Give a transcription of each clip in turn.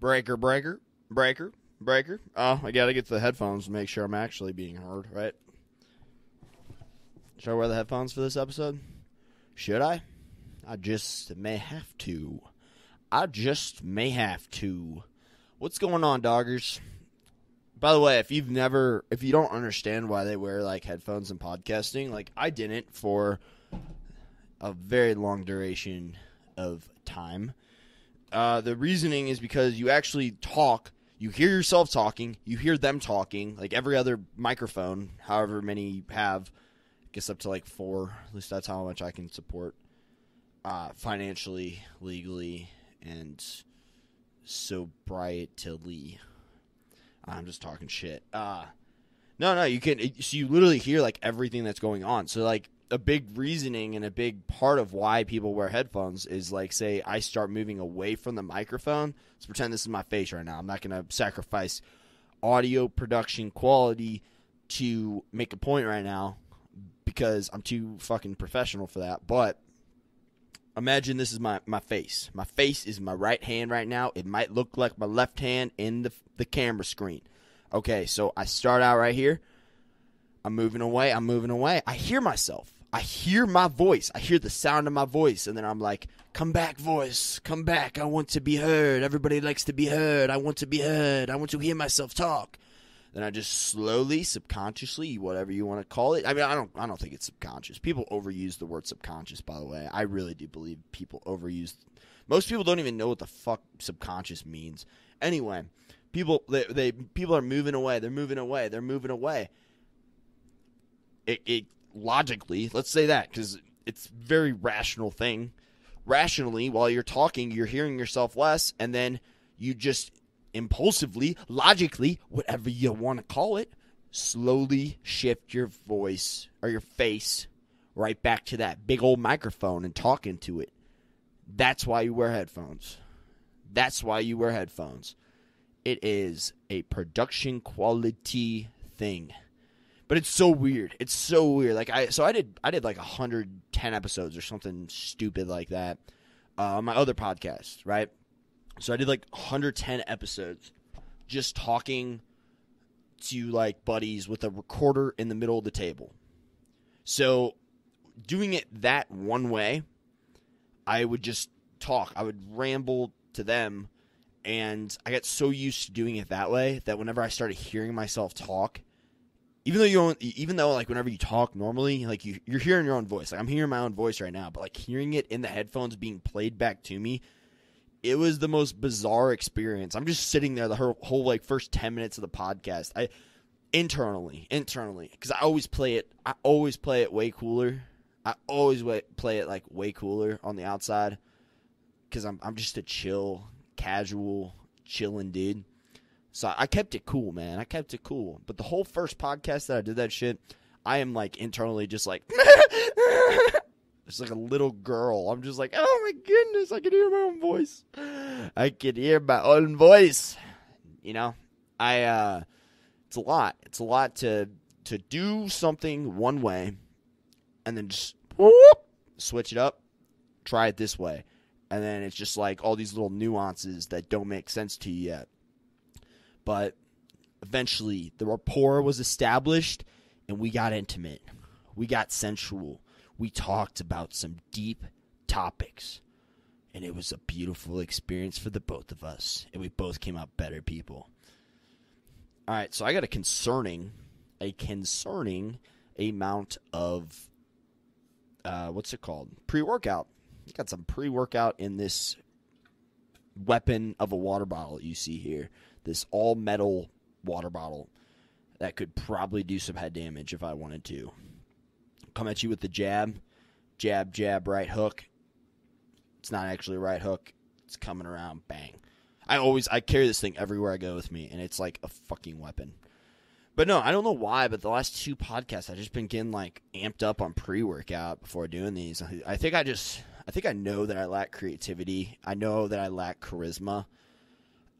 Breaker, breaker, breaker, breaker. Oh, I gotta get the headphones to make sure I'm actually being heard, right? Should I wear the headphones for this episode? Should I? I just may have to. I just may have to. What's going on, doggers? By the way, if you've never, if you don't understand why they wear like headphones and podcasting, like I didn't for a very long duration of time. Uh, the reasoning is because you actually talk, you hear yourself talking, you hear them talking, like every other microphone, however many you have, I guess up to like four. At least that's how much I can support uh, financially, legally, and sobrietily. I'm just talking shit. Uh, no, no, you can. So you literally hear like everything that's going on. So like a big reasoning and a big part of why people wear headphones is like say I start moving away from the microphone. Let's pretend this is my face right now. I'm not going to sacrifice audio production quality to make a point right now because I'm too fucking professional for that. But imagine this is my, my face. My face is my right hand right now. It might look like my left hand in the the camera screen. Okay, so I start out right here. I'm moving away. I'm moving away. I hear myself. I hear my voice. I hear the sound of my voice, and then I'm like, "Come back, voice. Come back. I want to be heard. Everybody likes to be heard. I want to be heard. I want to hear myself talk." Then I just slowly, subconsciously, whatever you want to call it. I mean, I don't, I don't think it's subconscious. People overuse the word subconscious. By the way, I really do believe people overuse. Most people don't even know what the fuck subconscious means. Anyway, people, they, they people are moving away. They're moving away. They're moving away. It, it logically, let's say that because it's very rational thing. Rationally, while you're talking, you're hearing yourself less, and then you just impulsively, logically, whatever you want to call it, slowly shift your voice or your face right back to that big old microphone and talk into it. That's why you wear headphones. That's why you wear headphones. It is a production quality thing. But it's so weird. It's so weird. Like I so I did I did like 110 episodes or something stupid like that uh, on my other podcast, right? So I did like 110 episodes just talking to like buddies with a recorder in the middle of the table. So doing it that one way, I would just talk. I would ramble to them and I got so used to doing it that way that whenever I started hearing myself talk, even though you don't, even though like whenever you talk normally, like you, you're hearing your own voice. Like I'm hearing my own voice right now, but like hearing it in the headphones being played back to me, it was the most bizarre experience. I'm just sitting there the whole, whole like first ten minutes of the podcast. I internally, internally, because I always play it. I always play it way cooler. I always way, play it like way cooler on the outside because I'm I'm just a chill, casual, chilling dude. So I kept it cool, man. I kept it cool. But the whole first podcast that I did that shit, I am like internally just like it's like a little girl. I'm just like, oh my goodness, I can hear my own voice. I can hear my own voice. You know, I uh it's a lot. It's a lot to to do something one way and then just whoop, switch it up, try it this way. And then it's just like all these little nuances that don't make sense to you yet but eventually the rapport was established and we got intimate. We got sensual. We talked about some deep topics. And it was a beautiful experience for the both of us. And we both came out better people. All right, so I got a concerning, a concerning amount of, uh, what's it called? Pre workout. Got some pre workout in this weapon of a water bottle you see here this all metal water bottle that could probably do some head damage if I wanted to. Come at you with the jab, jab, jab, right hook. It's not actually a right hook. It's coming around, bang. I always I carry this thing everywhere I go with me, and it's like a fucking weapon. But no, I don't know why, but the last two podcasts I've just been getting like amped up on pre workout before doing these. I think I just I think I know that I lack creativity. I know that I lack charisma.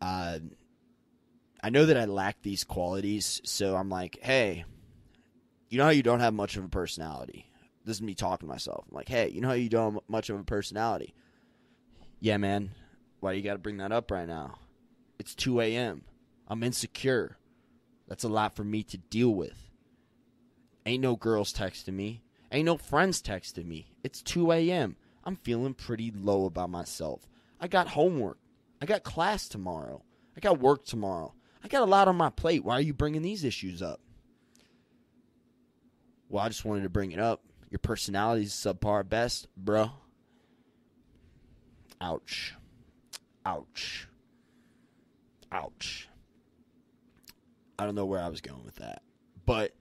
Uh, I know that I lack these qualities, so I'm like, hey, you know how you don't have much of a personality? This is me talking to myself. I'm like, hey, you know how you don't have much of a personality? Yeah, man. Why you got to bring that up right now? It's 2 a.m. I'm insecure. That's a lot for me to deal with. Ain't no girls texting me. Ain't no friends texting me. It's 2 a.m. I'm feeling pretty low about myself. I got homework. I got class tomorrow. I got work tomorrow. I got a lot on my plate. Why are you bringing these issues up? Well, I just wanted to bring it up. Your personality's subpar best, bro. Ouch. Ouch. Ouch. I don't know where I was going with that. But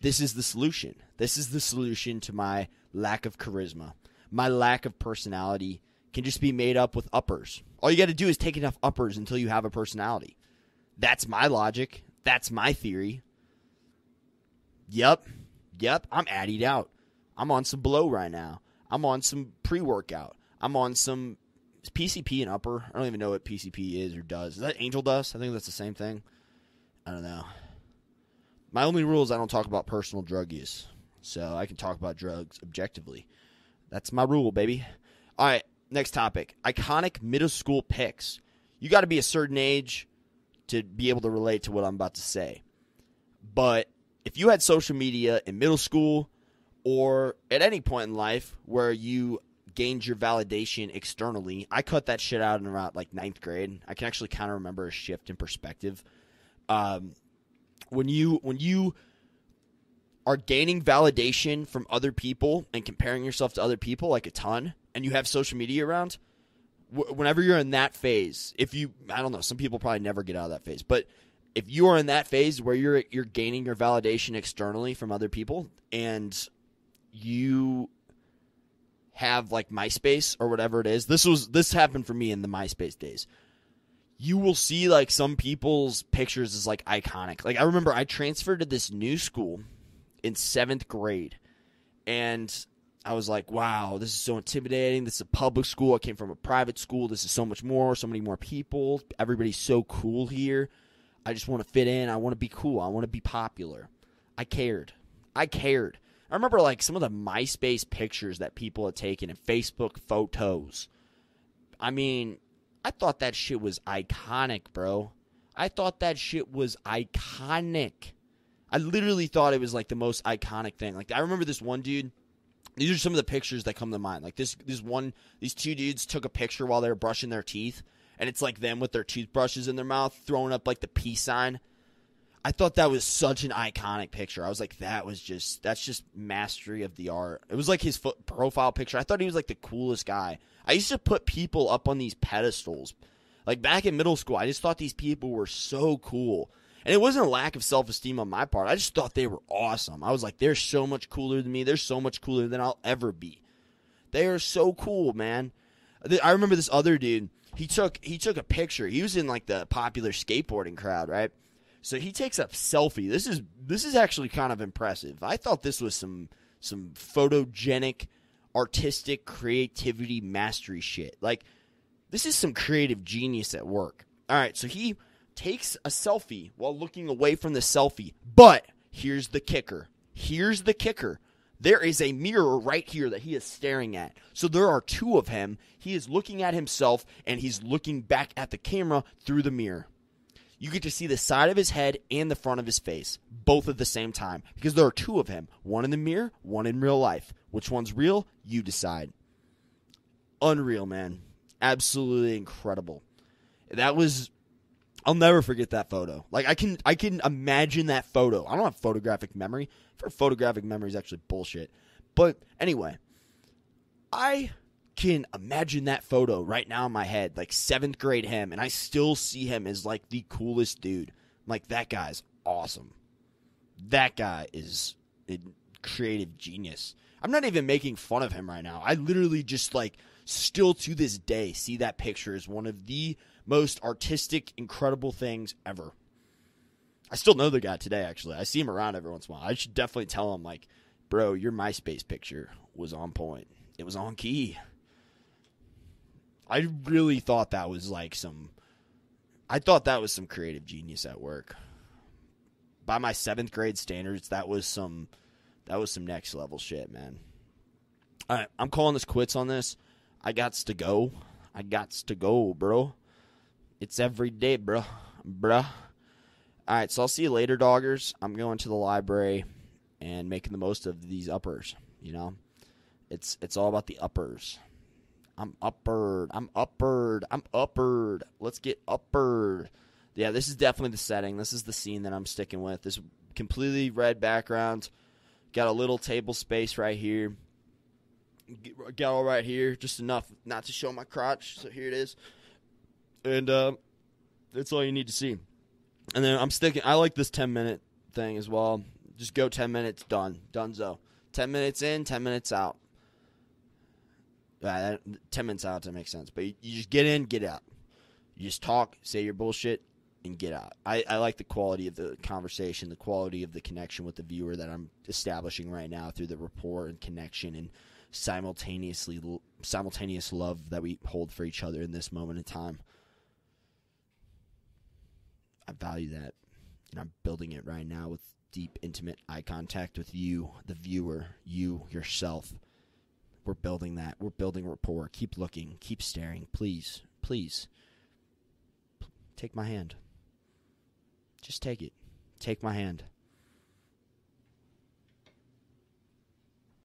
this is the solution. This is the solution to my lack of charisma. My lack of personality can just be made up with uppers. All you got to do is take enough uppers until you have a personality. That's my logic. That's my theory. Yep. Yep. I'm addied out. I'm on some blow right now. I'm on some pre workout. I'm on some PCP and upper. I don't even know what PCP is or does. Is that angel dust? I think that's the same thing. I don't know. My only rule is I don't talk about personal drug use. So I can talk about drugs objectively. That's my rule, baby. All right, next topic. Iconic middle school pics. You got to be a certain age to be able to relate to what I'm about to say. But if you had social media in middle school or at any point in life where you gained your validation externally, I cut that shit out in around like ninth grade. I can actually kind of remember a shift in perspective. Um, when you when you are gaining validation from other people and comparing yourself to other people like a ton, and you have social media around, whenever you're in that phase, if you, I don't know, some people probably never get out of that phase, but if you are in that phase where you're you're gaining your validation externally from other people, and you have like MySpace or whatever it is, this was this happened for me in the MySpace days you will see like some people's pictures is like iconic. Like I remember I transferred to this new school in seventh grade, and I was like, wow, this is so intimidating. This is a public school. I came from a private school. This is so much more, so many more people. Everybody's so cool here. I just want to fit in. I want to be cool. I want to be popular. I cared. I cared. I remember like some of the MySpace pictures that people had taken and Facebook photos. I mean, I thought that shit was iconic, bro. I thought that shit was iconic. I literally thought it was like the most iconic thing. Like I remember this one dude. These are some of the pictures that come to mind. Like this, this one, these two dudes took a picture while they were brushing their teeth, and it's like them with their toothbrushes in their mouth, throwing up like the peace sign. I thought that was such an iconic picture. I was like, that was just that's just mastery of the art. It was like his profile picture. I thought he was like the coolest guy. I used to put people up on these pedestals. Like back in middle school, I just thought these people were so cool. And it wasn't a lack of self esteem on my part. I just thought they were awesome. I was like, they're so much cooler than me. They're so much cooler than I'll ever be. They are so cool, man. I remember this other dude. He took he took a picture. He was in like the popular skateboarding crowd, right? So he takes a selfie. This is this is actually kind of impressive. I thought this was some some photogenic, artistic creativity mastery shit. Like this is some creative genius at work. All right, so he takes a selfie while looking away from the selfie. But here's the kicker. Here's the kicker. There is a mirror right here that he is staring at. So there are two of him. He is looking at himself and he's looking back at the camera through the mirror. You get to see the side of his head and the front of his face, both at the same time, because there are two of him one in the mirror, one in real life. Which one's real? You decide. Unreal, man. Absolutely incredible. That was I'll never forget that photo. Like I can I can imagine that photo. I don't have photographic memory. For photographic memory is actually bullshit. But anyway, I can imagine that photo right now in my head, like seventh grade him, and I still see him as like the coolest dude. I'm like that guy's awesome. That guy is a creative genius. I'm not even making fun of him right now. I literally just like still to this day see that picture as one of the most artistic, incredible things ever. I still know the guy today, actually. I see him around every once in a while. I should definitely tell him, like, bro, your MySpace picture was on point. It was on key. I really thought that was like some. I thought that was some creative genius at work. By my seventh grade standards, that was some. That was some next level shit, man. All right, I'm calling this quits on this. I got to go. I got to go, bro. It's every day, bruh. Bruh. All right, so I'll see you later, doggers. I'm going to the library and making the most of these uppers, you know? It's it's all about the uppers. I'm uppered. I'm uppered. I'm uppered. Let's get uppered. Yeah, this is definitely the setting. This is the scene that I'm sticking with. This completely red background. Got a little table space right here. Got all right here, just enough not to show my crotch. So here it is, and uh, that's all you need to see. And then I'm sticking. I like this 10 minute thing as well. Just go 10 minutes, done, donezo. 10 minutes in, 10 minutes out. Uh, 10 minutes out to make sense, but you, you just get in, get out. You just talk, say your bullshit, and get out. I, I like the quality of the conversation, the quality of the connection with the viewer that I'm establishing right now through the rapport and connection and simultaneously simultaneous love that we hold for each other in this moment in time. I value that, and I'm building it right now with deep, intimate eye contact with you, the viewer, you yourself. We're building that. We're building rapport. Keep looking. Keep staring. Please, please. Take my hand. Just take it. Take my hand.